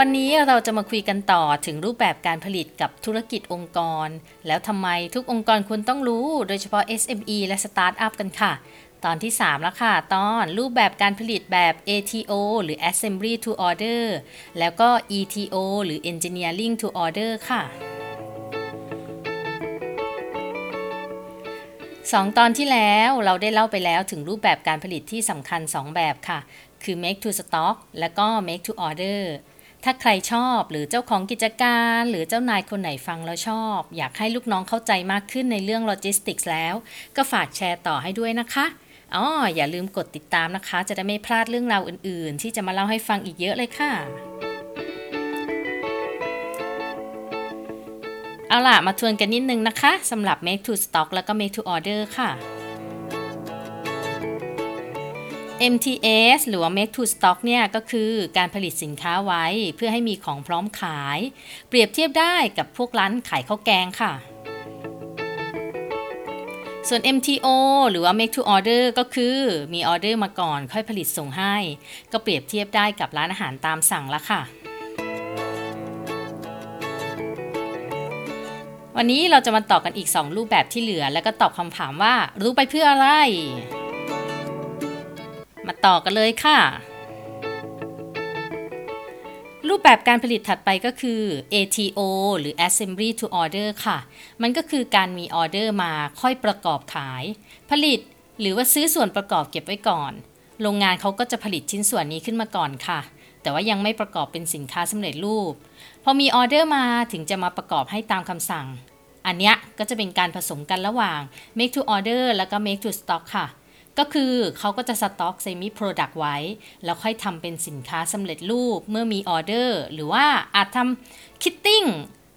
วันนี้เราจะมาคุยกันต่อถึงรูปแบบการผลิตกับธุรกิจองค์กร แล้วทำไมทุกองค์กรควรต้องรู้โดยเฉพาะ SME และสตาร์ทอัพกันค่ะ ตอนที่ 3 แล้วค่ะ ตอนรูปแบบการผลิตแบบ ATO หรือ Assembly to Order แล้วก็ ETO หรือ Engineering to Order ค่ะสองตอนที่แล้วเราได้เล่าไปแล้วถึงรูปแบบการผลิตที่สำคัญ 2 แบบค่ะ คือ make to stock และก็ make to order ถ้าใครชอบหรือเจ้าของกิจการ หรือเจ้านายคนไหนฟังแล้วชอบ อยากให้ลูกน้องเข้าใจมากขึ้นในเรื่องโลจิสติกส์แล้ว ก็ฝากแชร์ต่อให้ด้วยนะคะอ๋ออย่าลืมกดติดตามนะคะ จะได้ไม่พลาดเรื่องราวอื่น ๆ ที่จะมาเล่าให้ฟังอีกเยอะเลยค่ะ เอาล่ะ มาทวนกันนิดนึงนะคะสำหรับ make to stock แล้วก็ make to order ค่ะ MTS หรือว่า make to stock เนี่ยก็คือการผลิตสินค้าไว้เพื่อให้มีของพร้อมขาย เปรียบเทียบได้กับพวกร้านขายข้าวแกงค่ะ ส่วน MTO หรือว่า make to order ก็คือมีออเดอร์มาก่อนค่อยผลิตส่งให้ ก็เปรียบเทียบได้กับร้านอาหารตามสั่งละค่ะ วันนี้เราจะมาต่อกันอีก 2 รูปแบบที่เหลือ แล้วก็ตอบคำถามว่ารู้ไปเพื่ออะไร มาต่อกันเลยค่ะ รูปแบบการผลิตถัดไปก็คือ ATO หรือ Assembly to Order ค่ะ มันก็คือการมีออเดอร์มาค่อยประกอบขาย ผลิตหรือว่าซื้อส่วนประกอบเก็บไว้ก่อน โรงงานเขาก็จะผลิตชิ้นส่วนนี้ขึ้นมาก่อนค่ะ แต่ว่ายังไม่ประกอบเป็นสินค้าสำเร็จรูป พอมีออเดอร์มาถึงจะมาประกอบให้ตามคำสั่ง อันเนี้ยก็จะเป็นการผสมกันระหว่าง make to order แล้วก็ make to stock ค่ะ ก็คือเขาก็จะสต็อก semi product ไว้ แล้วค่อยทำเป็นสินค้าสำเร็จรูปเมื่อมีออเดอร์ หรือว่าอาจทำ kitting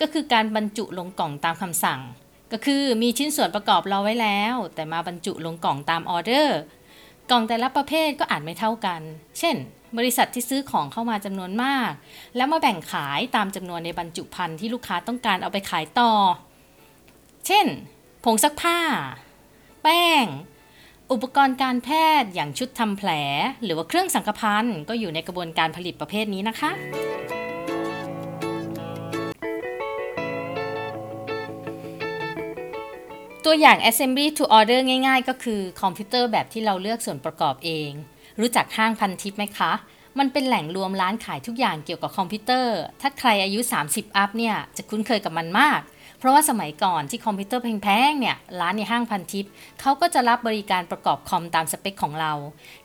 ก็คือการบรรจุลงกล่องตามคำสั่ง ก็คือมีชิ้นส่วนประกอบรอไว้แล้ว แต่มาบรรจุลงกล่องตามออเดอร์ กล่องแต่ละประเภทก็อาจไม่เท่ากัน เช่น บริษัทที่ซื้อของเข้ามาจำนวนมาก แล้วมาแบ่งขายตามจำนวนในบรรจุภัณฑ์ที่ลูกค้าต้องการเอาไปขายต่อ เช่น ผงซักผ้า แป้ง อุปกรณ์การแพทย์อย่างชุดทำแผล หรือว่าเครื่องสังกพันก็อยู่ในกระบวนการผลิตประเภทนี้นะคะตัวอย่าง assembly to order ง่ายๆ ก็คือคอมพิวเตอร์แบบที่เราเลือกส่วนประกอบเอง รู้จักห้างพันทิปไหมคะ มันเป็นแหล่งรวมร้านขายทุกอย่างเกี่ยวกับคอมพิวเตอร์ ถ้าใครอายุ 30 up เนี่ย จะคุ้นเคยกับมันมาก เพราะว่าสมัยก่อนที่คอมพิวเตอร์แพงๆเนี่ยร้านในห้างพันทิปเขาก็จะรับบริการประกอบคอมตามสเปคของเรา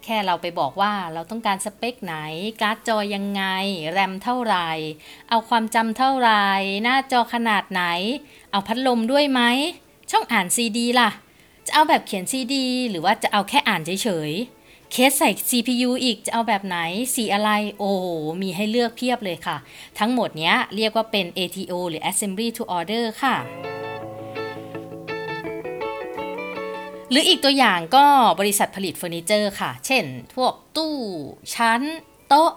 แค่เราไปบอกว่าเราต้องการสเปคไหน การ์ดจอยังไง แรมเท่าไหร่ เอาความจำเท่าไหร่ หน้าจอขนาดไหน เอาพัดลมด้วยไหม ช่องอ่านซีดีล่ะ จะเอาแบบเขียนซีดีหรือว่าจะเอาแค่อ่านเฉยๆ เคสใส่ CPU อีกจะเอาแบบไหน สีอะไร โอ้โหมีให้เลือกเพียบเลยค่ะ ทั้งหมดเนี้ยเรียกว่าเป็น ATO หรือ Assembly to Order ค่ะหรืออีกตัวอย่างก็บริษัทผลิตเฟอร์นิเจอร์ค่ะ เช่น พวกตู้ชั้น โต๊ะ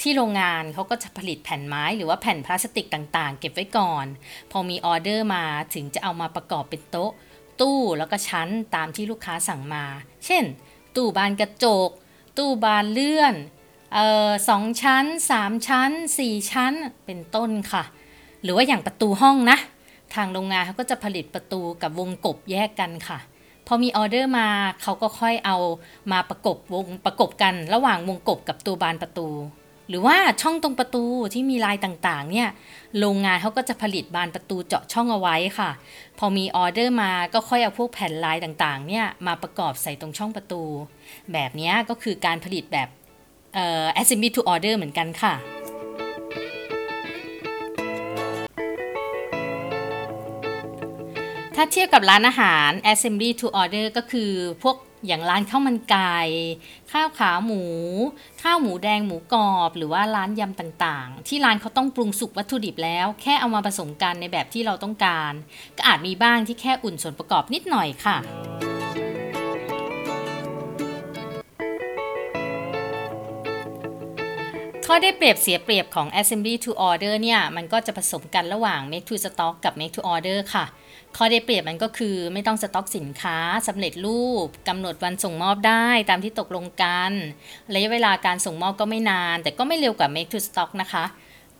ที่โรงงานเขาก็จะผลิตแผ่นไม้หรือว่าแผ่นพลาสติกต่างๆ เก็บไว้ก่อน พอมีออเดอร์มาถึงจะเอามาประกอบเป็นโต๊ะ ตู้แล้วก็ชั้นตามที่ลูกค้าสั่งมา เช่น ตู้บานกระจก ตู้บานเลื่อนออสองชั้นสามชั้นสี่ชั้นเป็นต้นค่ะ หรือว่าอย่างประตูห้องนะ ทางโรงงานเขาก็จะผลิตประตูกับวงกบแยกกันค่ะ พอมีออเดอร์มาเขาก็ค่อยเอามาประกบวงประกบกัน ระหว่างวงกบกับตัวบานประตู หรือว่าช่องตรงประตูที่มีลายต่างๆ เนี่ย โรงงานเขาก็จะผลิตบานประตูเจาะช่องเอาไว้ค่ะ พอมีออเดอร์มาก็ค่อยเอาพวกแผ่นลายต่างๆ เนี่ยมาประกอบใส่ตรงช่องประตู แบบนี้ก็คือการผลิตแบบเอ่อ assembly to order เหมือนกันค่ะถ้าเทียบกับร้านอาหาร assembly to order ก็คือพวก อย่างร้านข้าวมันไก่ข้าวขาหมู ข้าวหมูแดงหมูกรอบ หรือว่าร้านยำต่างๆ ที่ร้านเขาต้องปรุงสุกวัตถุดิบแล้ว แค่เอามาผสมกันในแบบที่เราต้องการ ก็อาจมีบ้างที่แค่อุ่นส่วนประกอบนิดหน่อยค่ะข้อได้เปรียบเสียเปรียบของ assembly to order เนี่ย มันก็จะผสมกันระหว่าง make to stock กับ make to order ค่ะ ข้อได้เปรียบมันก็คือไม่ต้องสต็อกสินค้าสำเร็จรูปกำหนดวันส่งมอบได้ตามที่ตกลงกันระยะเวลาการส่งมอบก็ไม่นาน แต่ก็ไม่เร็วกว่า make to stock นะคะ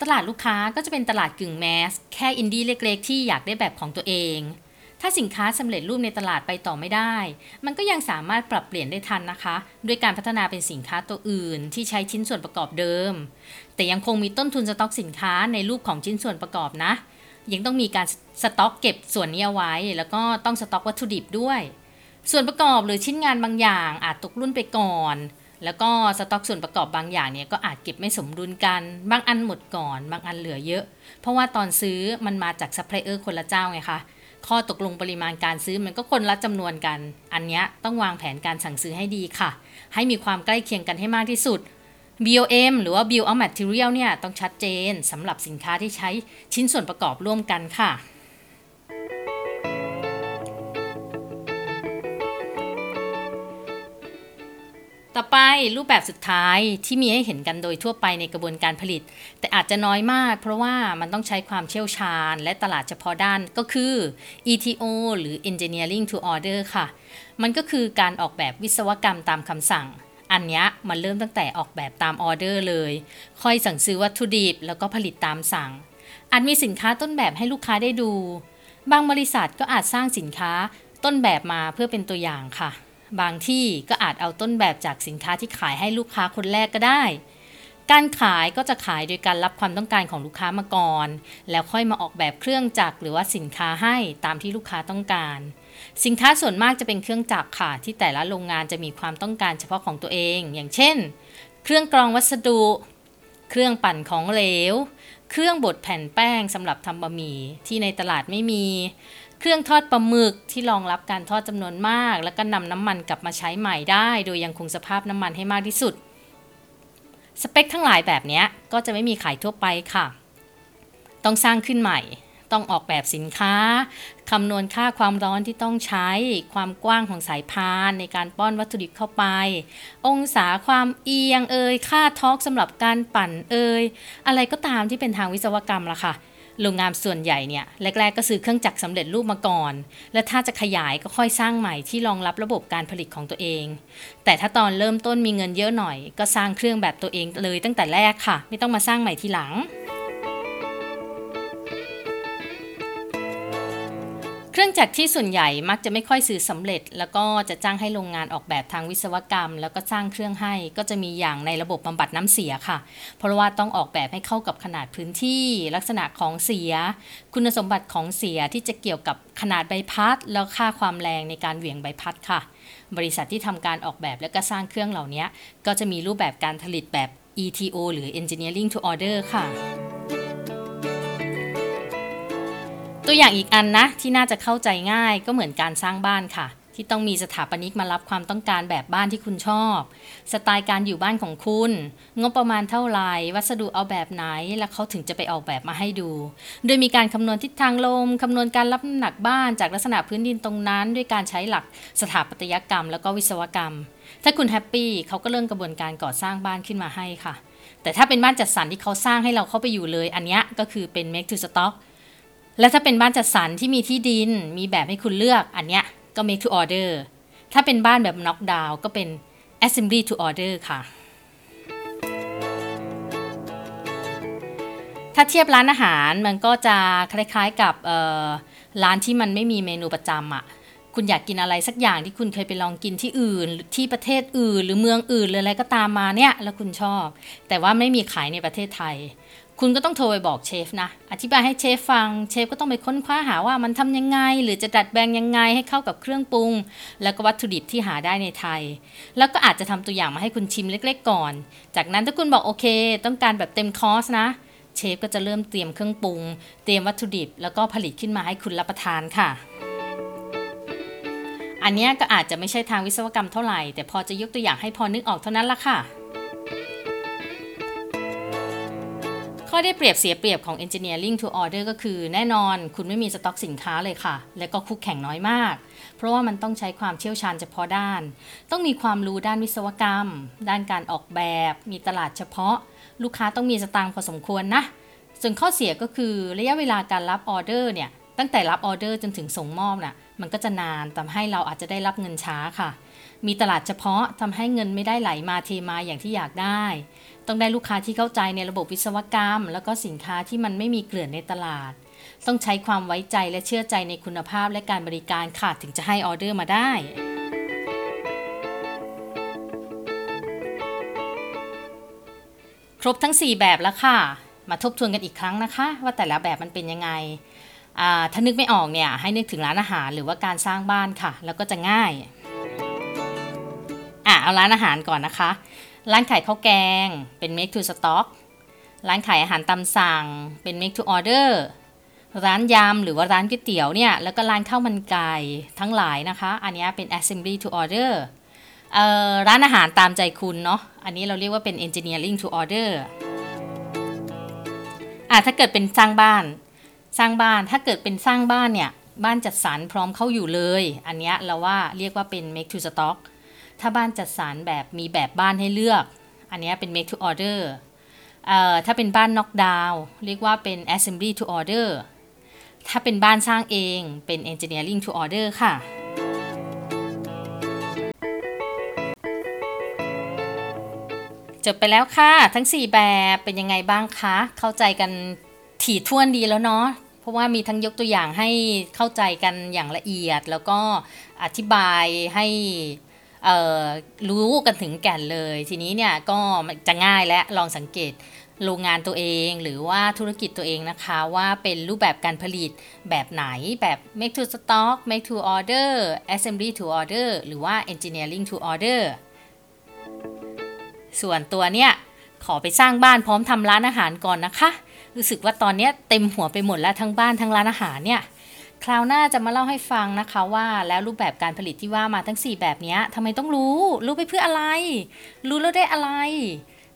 ตลาดลูกค้าก็จะเป็นตลาดกึ่ง mass แค่อินดี้เล็กๆ ที่อยากได้แบบของตัวเอง ถ้าสินค้าสำเร็จรูปในตลาดไปต่อไม่ได้ มันก็ยังสามารถปรับเปลี่ยนได้ทันนะคะ ด้วยการพัฒนาเป็นสินค้าตัวอื่น ที่ใช้ชิ้นส่วนประกอบเดิม แต่ยังคงมีต้นทุนสต็อกสินค้าในรูปของชิ้นส่วนประกอบนะ ยังต้องมีการสต็อกเก็บส่วนนี้เอาไว้ แล้วก็ต้องสต็อกวัตถุดิบด้วย ส่วนประกอบหรือชิ้นงานบางอย่างอาจตกรุ่นไปก่อน แล้วก็สต็อกส่วนประกอบบางอย่างเนี่ยก็อาจเก็บไม่สมดุลกัน บางอันหมดก่อน บางอันเหลือเยอะ เพราะว่าตอนซื้อมันมาจากซัพพลายเออร์คนละเจ้าไงคะข้อตกลงปริมาณการซื้อมันก็คนละจำนวนกัน อันนี้ต้องวางแผนการสั่งซื้อให้ดีค่ะ ให้มีความใกล้เคียงกันให้มากที่สุด BOM หรือว่า Bill of Material เนี่ยต้องชัดเจนสำหรับสินค้าที่ใช้ชิ้นส่วนประกอบร่วมกันค่ะ ต่อไปรูปแบบสุดท้ายที่มีให้เห็นกันโดยทั่วไปในกระบวนการผลิต แต่อาจจะน้อยมาก เพราะว่ามันต้องใช้ความเชี่ยวชาญ และตลาดเฉพาะด้านก็คือ ETO หรือ Engineering to Order ค่ะ มันก็คือการออกแบบวิศวกรรมตามคำสั่ง อันนี้มันเริ่มตั้งแต่ออกแบบตามออเดอร์เลย ค่อยสั่งซื้อวัตถุดิบแล้วก็ผลิตตามสั่งอาจมีสินค้าต้นแบบให้ลูกค้าได้ดู บางบริษัทก็อาจสร้างสินค้าต้นแบบมาเพื่อเป็นตัวอย่างค่ะ บางที่ก็อาจเอาต้นแบบจากสินค้าที่ขายให้ลูกค้าคนแรกก็ได้ การขายก็จะขายโดยการรับความต้องการของลูกค้ามาก่อน แล้วค่อยมาออกแบบเครื่องจักรหรือว่าสินค้าให้ตามที่ลูกค้าต้องการ สินค้าส่วนมากจะเป็นเครื่องจักรค่ะ ที่แต่ละโรงงานจะมีความต้องการเฉพาะของตัวเอง อย่างเช่น เครื่องกรองวัสดุ เครื่องปั่นของเหลว เครื่องบดแผ่นแป้งสำหรับทำบะหมี่ที่ในตลาดไม่มี เครื่องทอดปลาหมึกที่รองรับการทอดจำนวนมาก แล้วก็นำน้ำมันกลับมาใช้ใหม่ได้ โดยยังคงสภาพน้ำมันให้มากที่สุด สเปคทั้งหลายแบบนี้ก็จะไม่มีขายทั่วไปค่ะ ต้องสร้างขึ้นใหม่ ต้องออกแบบสินค้าคำนวณค่าความร้อนที่ต้องใช้ ความกว้างของสายพานในการป้อนวัตถุดิบเข้าไป องศาความเอียงเอ่ยค่าทอร์กสำหรับการปั่นเอ่ยอะไรก็ตามที่เป็นทางวิศวกรรมละค่ะโรงงานส่วนใหญ่เนี่ยแรก ๆ ก็ซื้อเครื่องจักรสำเร็จรูปมาก่อน และถ้าจะขยายก็ค่อยสร้างใหม่ที่รองรับระบบการผลิตของตัวเอง แต่ถ้าตอนเริ่มต้นมีเงินเยอะหน่อย ก็สร้างเครื่องแบบตัวเองเลยตั้งแต่แรกค่ะ ไม่ต้องมาสร้างใหม่ทีหลัง เครื่องจักรที่ส่วนใหญ่มักจะไม่ค่อยซื้อสำเร็จ แล้วก็จะจ้างให้โรงงานออกแบบทางวิศวกรรม แล้วก็สร้างเครื่องให้ก็จะมีอย่างในระบบบำบัดน้ำเสียค่ะ เพราะว่าต้องออกแบบให้เข้ากับขนาดพื้นที่ ลักษณะของเสีย คุณสมบัติของเสียที่จะเกี่ยวกับขนาดใบพัด แล้วค่าความแรงในการเหวี่ยงใบพัดค่ะ บริษัทที่ทำการออกแบบและก็สร้างเครื่องเหล่านี้ก็จะมีรูปแบบการผลิตแบบ ETO หรือ Engineering to Order ค่ะ ตัวอย่างอีกอันนะที่น่าจะเข้าใจง่ายก็เหมือนการสร้างบ้านค่ะ ที่ต้องมีสถาปนิกมารับความต้องการแบบบ้านที่คุณชอบ สไตล์การอยู่บ้านของคุณ งบประมาณเท่าไหร่วัสดุเอาแบบไหน แล้วเขาถึงจะไปออกแบบมาให้ดู โดยมีการคำนวณทิศทางลมคำนวณการรับน้ำหนักบ้านจากลักษณะพื้นดินตรงนั้น ด้วยการใช้หลักสถาปัตยกรรม แล้วก็วิศวกรรม ถ้าคุณแฮปปี้เขาก็เริ่มกระบวนการก่อสร้างบ้านขึ้นมาให้ค่ะ แต่ถ้าเป็นบ้านจัดสรรที่เขาสร้างให้เราเข้าไปอยู่เลย อันนี้ก็คือเป็น make to stock และถ้าเป็นบ้านจัดสรรที่มีที่ดิน มีแบบให้คุณเลือกอันเนี้ยก็ make to order ถ้าเป็นบ้านแบบ knock down ก็เป็น assembly to order ค่ะ ถ้าเทียบร้านอาหารมันก็จะคล้ายๆกับร้านที่มันไม่มีเมนูประจำอะ่ะ คุณอยากกินอะไรสักอย่างที่คุณเคยไปลองกินที่อื่น ที่ประเทศอื่น หรือเมืองอื่นหรืออะไรก็ตามมาเนี่ย แล้วคุณชอบ แต่ว่าไม่มีขายในประเทศไทย คุณก็ต้องโทรไปบอกเชฟนะ อธิบายให้เชฟฟัง เชฟก็ต้องไปค้นคว้าหาว่ามันทำยังไง หรือจะดัดแปลงยังไงให้เข้ากับเครื่องปรุง แล้วก็วัตถุดิบที่หาได้ในไทย แล้วก็อาจจะทำตัวอย่างมาให้คุณชิมเล็ก ๆ ก่อน จากนั้นถ้าคุณบอกโอเค ต้องการแบบเต็มคอร์สนะ เชฟก็จะเริ่มเตรียมเครื่องปรุง เตรียมวัตถุดิบ แล้วก็ผลิตขึ้นมาให้คุณรับประทานค่ะอันนี้ก็อาจจะไม่ใช่ทางวิศวกรรมเท่าไหร่ แต่พอจะยกตัวอย่างให้พอนึกออกเท่านั้นละค่ะ ข้อได้เปรียบเสียเปรียบของ engineering to order ก็คือแน่นอนคุณไม่มีสต็อกสินค้าเลยค่ะ และก็คู่แข่งน้อยมาก เพราะว่ามันต้องใช้ความเชี่ยวชาญเฉพาะด้าน ต้องมีความรู้ด้านวิศวกรรม ด้านการออกแบบ มีตลาดเฉพาะ ลูกค้าต้องมีสตางค์พอสมควรนะ ส่วนข้อเสียก็คือระยะเวลาการรับออเดอร์เนี่ยตั้งแต่รับออเดอร์จนถึงส่งมอบน่ะมันก็จะนานทำให้เราอาจจะได้รับเงินช้าค่ะ มีตลาดเฉพาะทำให้เงินไม่ได้ไหลมาเทมาอย่างที่อยากได้ ต้องได้ลูกค้าที่เข้าใจในระบบวิศวกรรม แล้วก็สินค้าที่มันไม่มีเกลื่อนในตลาด ต้องใช้ความไว้ใจและเชื่อใจในคุณภาพและการบริการค่ะถึงจะให้ออเดอร์มาได้ครบทั้ง 4 แบบแล้วค่ะ มาทบทวนกันอีกครั้งนะคะ ว่าแต่ละแบบมันเป็นยังไง ถ้านึกไม่ออกเนี่ยให้นึกถึงร้านอาหารหรือว่าการสร้างบ้านค่ะ แล้วก็จะง่าย อะเอาร้านอาหารก่อนนะคะ ร้านขายข้าวแกง เป็น make to stock ร้านขายอาหารตามสั่ง เป็น make to order ร้านยำหรือว่าร้านก๋วยเตี๋ยวเนี่ย แล้วก็ร้านข้าวมันไก่ทั้งหลายนะคะ อันนี้เป็น assembly to order ร้านอาหารตามใจคุณเนาะ อันนี้เราเรียกว่าเป็น engineering to order อะถ้าเกิดเป็นสร้างบ้าน สร้างบ้าน ถ้าเกิดเป็นสร้างบ้านเนี่ย บ้านจัดสรรพร้อมเข้าอยู่เลย อันนี้เราว่าเรียกว่าเป็น make to stock ถ้าบ้านจัดสรรแบบมีแบบบ้านให้เลือก อันนี้เป็น make to order เอ่อถ้าเป็นบ้าน knock down เรียกว่าเป็น assembly to order ถ้าเป็นบ้านสร้างเองเป็น engineering to order ค่ะ จบไปแล้วค่ะ ทั้ง 4 แบบเป็นยังไงบ้างคะ เข้าใจกันถี่ถ้วนดีแล้วเนาะเพราะว่ามีทั้งยกตัวอย่างให้เข้าใจกันอย่างละเอียด แล้วก็อธิบายให้ รู้กันถึงแก่นเลย ทีนี้เนี่ยก็จะง่ายและลองสังเกตโรงงานตัวเองหรือว่าธุรกิจตัวเองนะคะว่าเป็นรูปแบบการผลิตแบบไหนแบบ make to stock make to order assembly to order หรือว่า engineering to order ส่วนตัวเนี่ยขอไปสร้างบ้านพร้อมทำร้านอาหารก่อนนะคะ รู้สึกว่าตอนนี้เต็มหัวไปหมดแล้วทั้งบ้านทั้งร้านอาหารเนี่ย คราวหน้าจะมาเล่าให้ฟังนะคะว่าแล้วรูปแบบการผลิตที่ว่ามาทั้ง 4 แบบนี้ทำไมต้องรู้ รู้ไปเพื่ออะไร รู้แล้วได้อะไร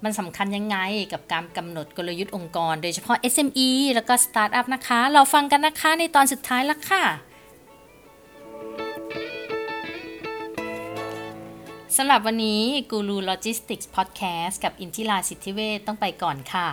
มันสำคัญยังไงกับการกำหนดกลยุทธ์องค์กร โดยเฉพาะ SME แล้วก็สตาร์ทอัพนะคะ รอฟังกันนะคะในตอนสุดท้ายละค่ะสำหรับวันนี้กูรูโลจิสติกส์พอดแคสต์กับอินทิราสิทธิเวชต้องไปก่อนค่ะ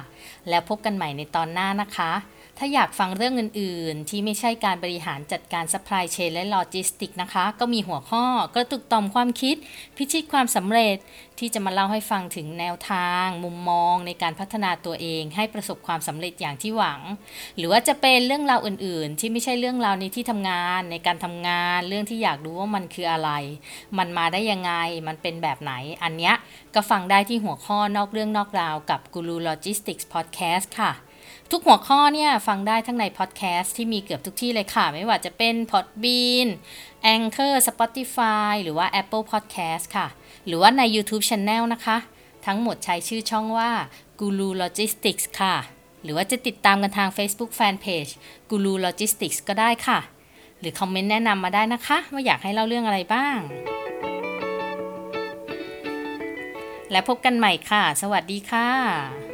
แล้วพบกันใหม่ในตอนหน้านะคะ ถ้าอยากฟังเรื่องอื่น ๆ ที่ไม่ใช่การบริหารจัดการ supply chain และโลจิสติกนะคะ ก็มีหัวข้อกระตุกต่อมความคิด พิชิตความสำเร็จที่จะมาเล่าให้ฟังถึงแนวทาง มุมมองในการพัฒนาตัวเอง ให้ประสบความสำเร็จอย่างที่หวัง หรือว่าจะเป็นเรื่องราวอื่น ๆ ที่ไม่ใช่เรื่องราวในที่ทำงาน ในการทำงาน เรื่องที่อยากรู้ว่ามันคืออะไร มันมาได้ยังไงมันเป็นแบบไหน อันเนี้ยก็ฟังได้ที่หัวข้อนอกเรื่องนอกราวกับ Guru Logistics Podcast ค่ะ ทุกหัวข้อเนี่ยฟังได้ทั้งในพอดแคสต์ที่มีเกือบทุกที่เลยค่ะ ไม่ว่าจะเป็น Podbean Anchor Spotify หรือว่า Apple Podcast ค่ะ หรือว่าใน YouTube Channel นะคะ ทั้งหมดใช้ชื่อช่องว่า Guru Logistics ค่ะ หรือว่าจะติดตามกันทาง Facebook Fanpage Guru Logistics ก็ได้ค่ะ หรือคอมเมนต์แนะนำมาได้นะคะ ว่าอยากให้เล่าเรื่องอะไรบ้าง และพบกันใหม่ค่ะ สวัสดีค่ะ